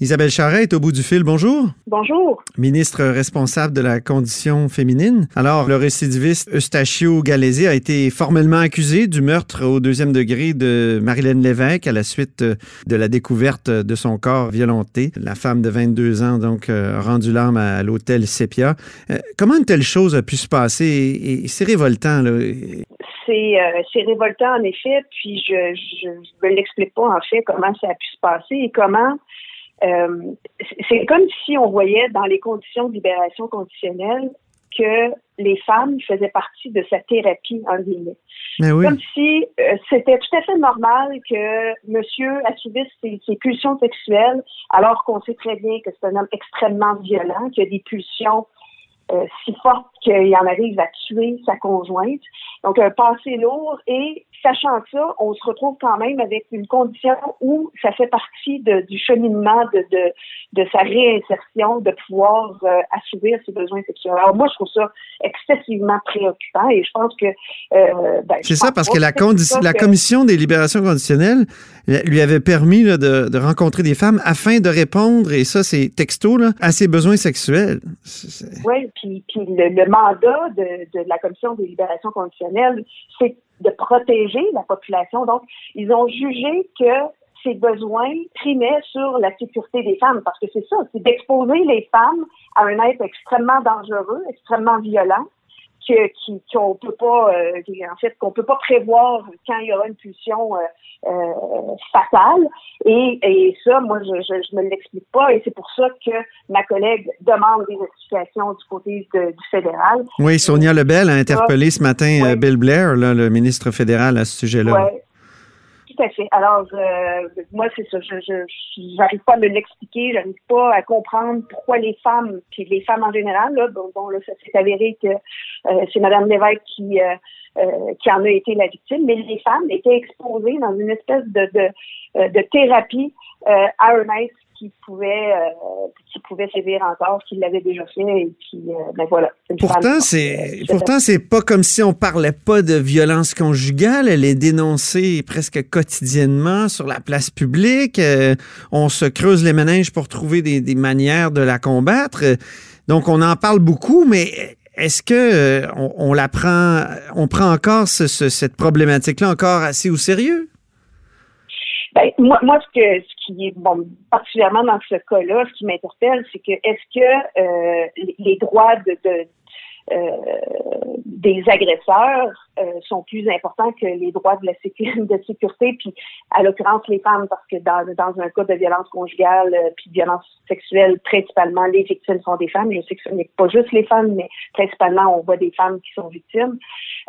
Isabelle Charret est au bout du fil. Bonjour. Bonjour. Ministre responsable de la condition féminine. Alors, le récidiviste Eustachio Galési a été formellement accusé du meurtre au deuxième degré de Marilyn Lévesque à la suite de la découverte de son corps violenté. La femme de 22 ans, donc, a rendu l'âme à l'hôtel Sepia. Euh, comment une telle chose a pu se passer? Et c'est révoltant, là. Euh, c'est révoltant en effet, puis je ne l'explique pas en fait comment ça a pu se passer et comment euh, c'est comme si on voyait dans les conditions de libération conditionnelle que les femmes faisaient partie de sa thérapie en guillemets. Comme si euh, c'était tout à fait normal que monsieur assumisse ses, ses pulsions sexuelles alors qu'on sait très bien que c'est un homme extrêmement violent, qui a des pulsions euh, si forte qu'il en arrive à tuer sa conjointe. Donc, un passé lourd et sachant ça, on se retrouve quand même avec une condition où ça fait partie de, du cheminement de, de, de, sa réinsertion, de pouvoir euh, assouvir ses besoins sexuels. Alors moi, je trouve ça excessivement préoccupant et je pense que... Euh, ben, C'est ça, parce que la, la commission des libérations conditionnelles lui avait permis là, de, de, rencontrer des femmes afin de répondre, et ça c'est texto, là, à ses besoins sexuels. Oui, puis, le mandat de, de la commission des libérations conditionnelles, c'est de protéger la population. Donc, ils ont jugé que ces besoins primaient sur la sécurité des femmes, parce que c'est ça, c'est d'exposer les femmes à un être extrêmement dangereux, extrêmement violent, qui qu'on peut pas euh, en fait qu'on peut pas prévoir quand il y aura une pulsion euh, euh, fatale et, et ça moi je, je, me l'explique pas et c'est pour ça que ma collègue demande des explications du côté du fédéral. Oui, Sonia Lebel a interpellé ce matin Bill Blair, là, le ministre fédéral à ce sujet-là. Alors, euh, moi, c'est ça. Je j'arrive pas à me l'expliquer. J'arrive pas à comprendre pourquoi les femmes, puis les femmes en général, là, bon, là, ça s'est avéré que euh, c'est Mme Lévesque qui euh, qui en a été la victime, mais les femmes étaient exposées dans une espèce de de, de thérapie à un être qui pouvait euh, qui pouvait sévir encore, qui l'avait déjà fait et qui euh, ben voilà. Pourtant c'est pourtant c'est pas comme si on parlait pas de violence conjugale, elle est dénoncée presque quotidiennement sur la place publique, euh, on se creuse les méninges pour trouver des, des, manières de la combattre. Donc on en parle beaucoup mais est-ce que on, on, la prend on prend encore ce, cette problématique là encore assez au sérieux? Ben, moi, ce qui est particulièrement dans ce cas-là, ce qui m'interpelle, c'est que est-ce que euh, les droits de, euh, des agresseurs euh, sont plus importants que les droits de la sécurité, de sécurité puis à l'occurrence les femmes parce que dans, dans un cas de violence conjugale euh, puis de violence sexuelle principalement les victimes sont des femmes. Je sais que ce n'est pas juste les femmes mais principalement on voit des femmes qui sont victimes.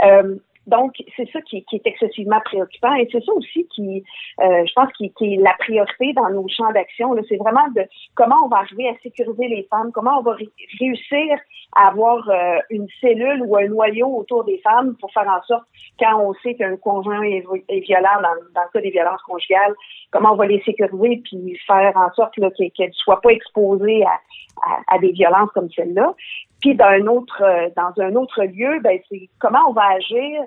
Euh, donc, c'est ça qui, est excessivement préoccupant et c'est ça aussi qui, euh, je pense, qui, est la priorité dans nos champs d'action. C'est vraiment de comment on va arriver à sécuriser les femmes, comment on va réussir à avoir euh, une cellule ou un noyau autour des femmes pour faire en sorte, quand on sait qu'un conjoint est, violent dans, le cas des violences conjugales, comment on va les sécuriser puis faire en sorte qu'elles ne soient pas exposées à, à des violences comme celle-là. Puis dans autre euh, dans un autre lieu, ben c'est comment on va agir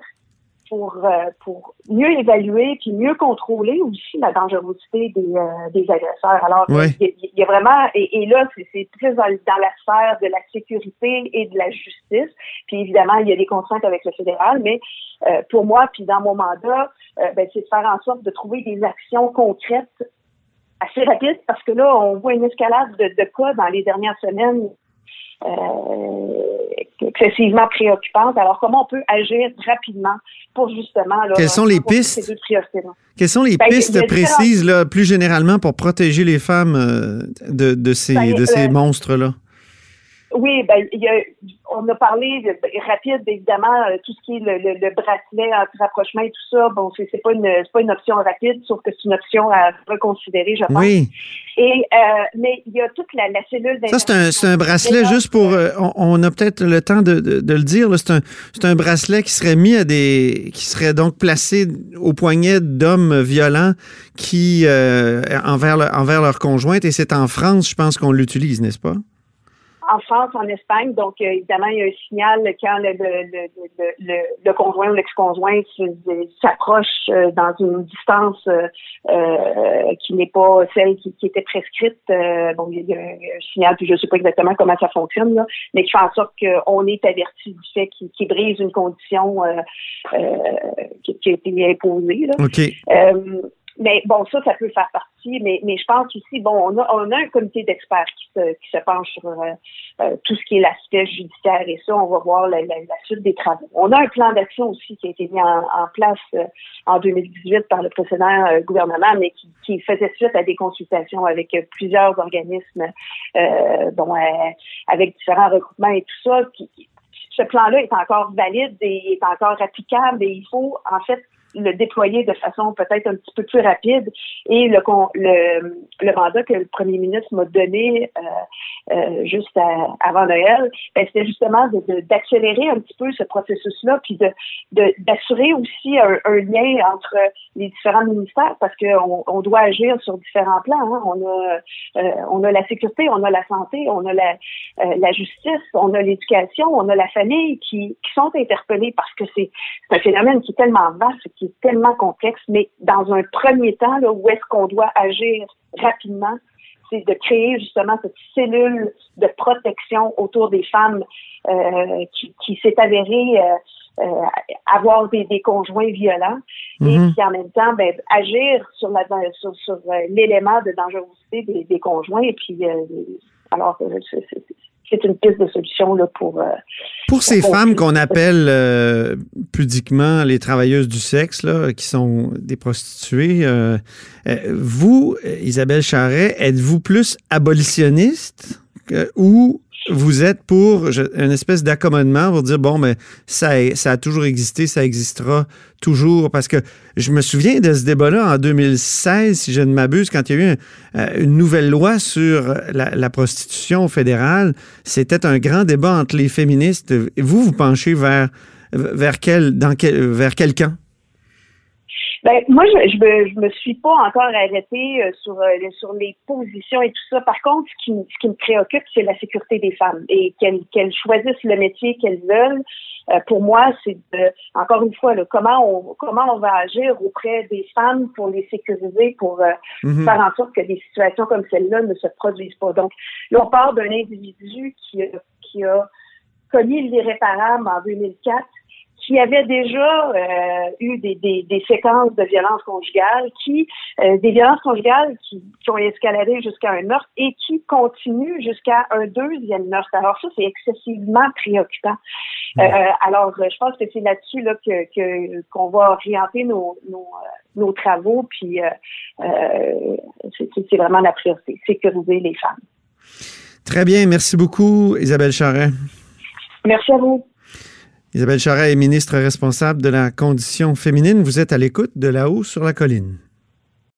pour euh, pour mieux évaluer puis mieux contrôler aussi la dangerosité des, euh, des agresseurs. Alors il, y a, vraiment et, là c'est plus dans, dans, la sphère de la sécurité et de la justice. Puis évidemment il y a des contraintes avec le fédéral, mais pour moi puis dans mon mandat, ben, c'est de faire en sorte de trouver des actions concrètes assez rapides parce que là on voit une escalade de, de cas dans les dernières semaines euh, excessivement préoccupante. Alors, comment on peut agir rapidement pour justement... Quelles sont les pistes? Quelles sont les pistes précises, là, plus généralement, pour protéger les femmes euh, de, de ces, ben, de ces euh, monstres-là? Oui, ben, il y a, on a parlé de, rapide, évidemment, euh, tout ce qui est le, le, le bracelet anti-rapprochement et tout ça. Bon, c'est, c'est pas une, c'est pas une option rapide, sauf que c'est une option à reconsidérer, je pense. Oui. Et, euh, mais il y a toute la, la cellule Ça, c'est un, c'est un bracelet juste pour, euh, on, a peut-être le temps de, de, de le dire, là, c'est un, c'est un bracelet qui serait mis à des, qui serait donc placé au poignet d'hommes violents qui, envers, envers leur conjointe. Et c'est en France, je pense qu'on l'utilise, n'est-ce pas? En France, en Espagne. Donc, euh, évidemment, il y a un signal quand le, le, le, le conjoint ou l'ex-conjoint s'approche euh, dans une distance euh, qui n'est pas celle qui, qui était prescrite. bon, il y a un signal, puis je ne sais pas exactement comment ça fonctionne, là, mais qui fait en sorte qu'on est averti du fait qu'il brise une condition qui, qui, a été imposée. Là. Mais bon, ça, ça peut faire partie, mais, mais je pense aussi, bon, on a, on a un comité d'experts qui se, qui se penche sur euh, euh, tout ce qui est l'aspect judiciaire et ça, on va voir la, la, suite des travaux. On a un plan d'action aussi qui a été mis en, en place euh, en 2018 par le précédent gouvernement, mais qui, qui, faisait suite à des consultations avec plusieurs organismes, bon, avec différents regroupements et tout ça. Qui, ce plan-là est encore valide et est encore applicable et il faut en fait le déployer de façon peut-être un petit peu plus rapide. Et le, le, le mandat que le premier ministre m'a donné euh, euh, juste avant Noël, ben, c'était justement d'accélérer un petit peu ce processus-là, puis de d'assurer aussi un, lien entre les différents ministères, parce qu'on on doit agir sur différents plans. Hein. On a euh, on a la sécurité, on a la santé, on a la, la justice, on a l'éducation, on a la famille qui, qui sont interpellés parce que c'est un phénomène qui est tellement vaste, tellement complexe, mais dans un premier temps, là, où est-ce qu'on doit agir rapidement, c'est de créer justement cette cellule de protection autour des femmes euh, qui, qui s'est avérée euh, euh, avoir des, des, conjoints violents et mm-hmm. puis en même temps ben, agir sur la sur, sur l'élément de dangerosité des, des, conjoints et puis alors c'est une piste de solution là, pour. Euh, pour ces femmes qu'on appelle euh, pudiquement les travailleuses du sexe, là, qui sont des prostituées, euh, vous, Isabelle Charret, êtes-vous plus abolitionniste ou vous êtes pour une espèce d'accommodement pour dire bon, mais ça, ça a toujours existé, ça existera toujours. Parce que je me souviens de ce débat-là en 2016, si je ne m'abuse, quand il y a eu euh, une nouvelle loi sur la, prostitution fédérale. C'était un grand débat entre les féministes. Vous, vous penchez vers, vers, quel, dans quel, vers quel camp? Ben, moi, je, je, me, je me suis pas encore arrêtée euh, sur, euh, sur les positions et tout ça. Par contre, ce qui, ce qui me préoccupe, c'est la sécurité des femmes et qu'elles qu'elles choisissent le métier qu'elles veulent. Euh, pour moi, c'est de, encore une fois, là, comment on comment on va agir auprès des femmes pour les sécuriser, pour mhm. faire en sorte que des situations comme celle-là ne se produisent pas. Donc, là, on part d'un individu qui, qui a commis l'irréparable en 2004 qui avait déjà euh, eu des, des, des, séquences de violence conjugale, qui euh, des violences conjugales qui, qui ont escaladé jusqu'à un meurtre et qui continuent jusqu'à un deuxième meurtre. Alors ça, c'est excessivement préoccupant. Euh, alors, je pense que c'est là-dessus là, que qu'on va orienter nos, nos, nos travaux, puis c'est vraiment la priorité, sécuriser les femmes. Très bien, merci beaucoup, Isabelle Charret. Merci à vous. Isabelle Charret est ministre responsable de la condition féminine. Vous êtes à l'écoute de là-haut sur la colline.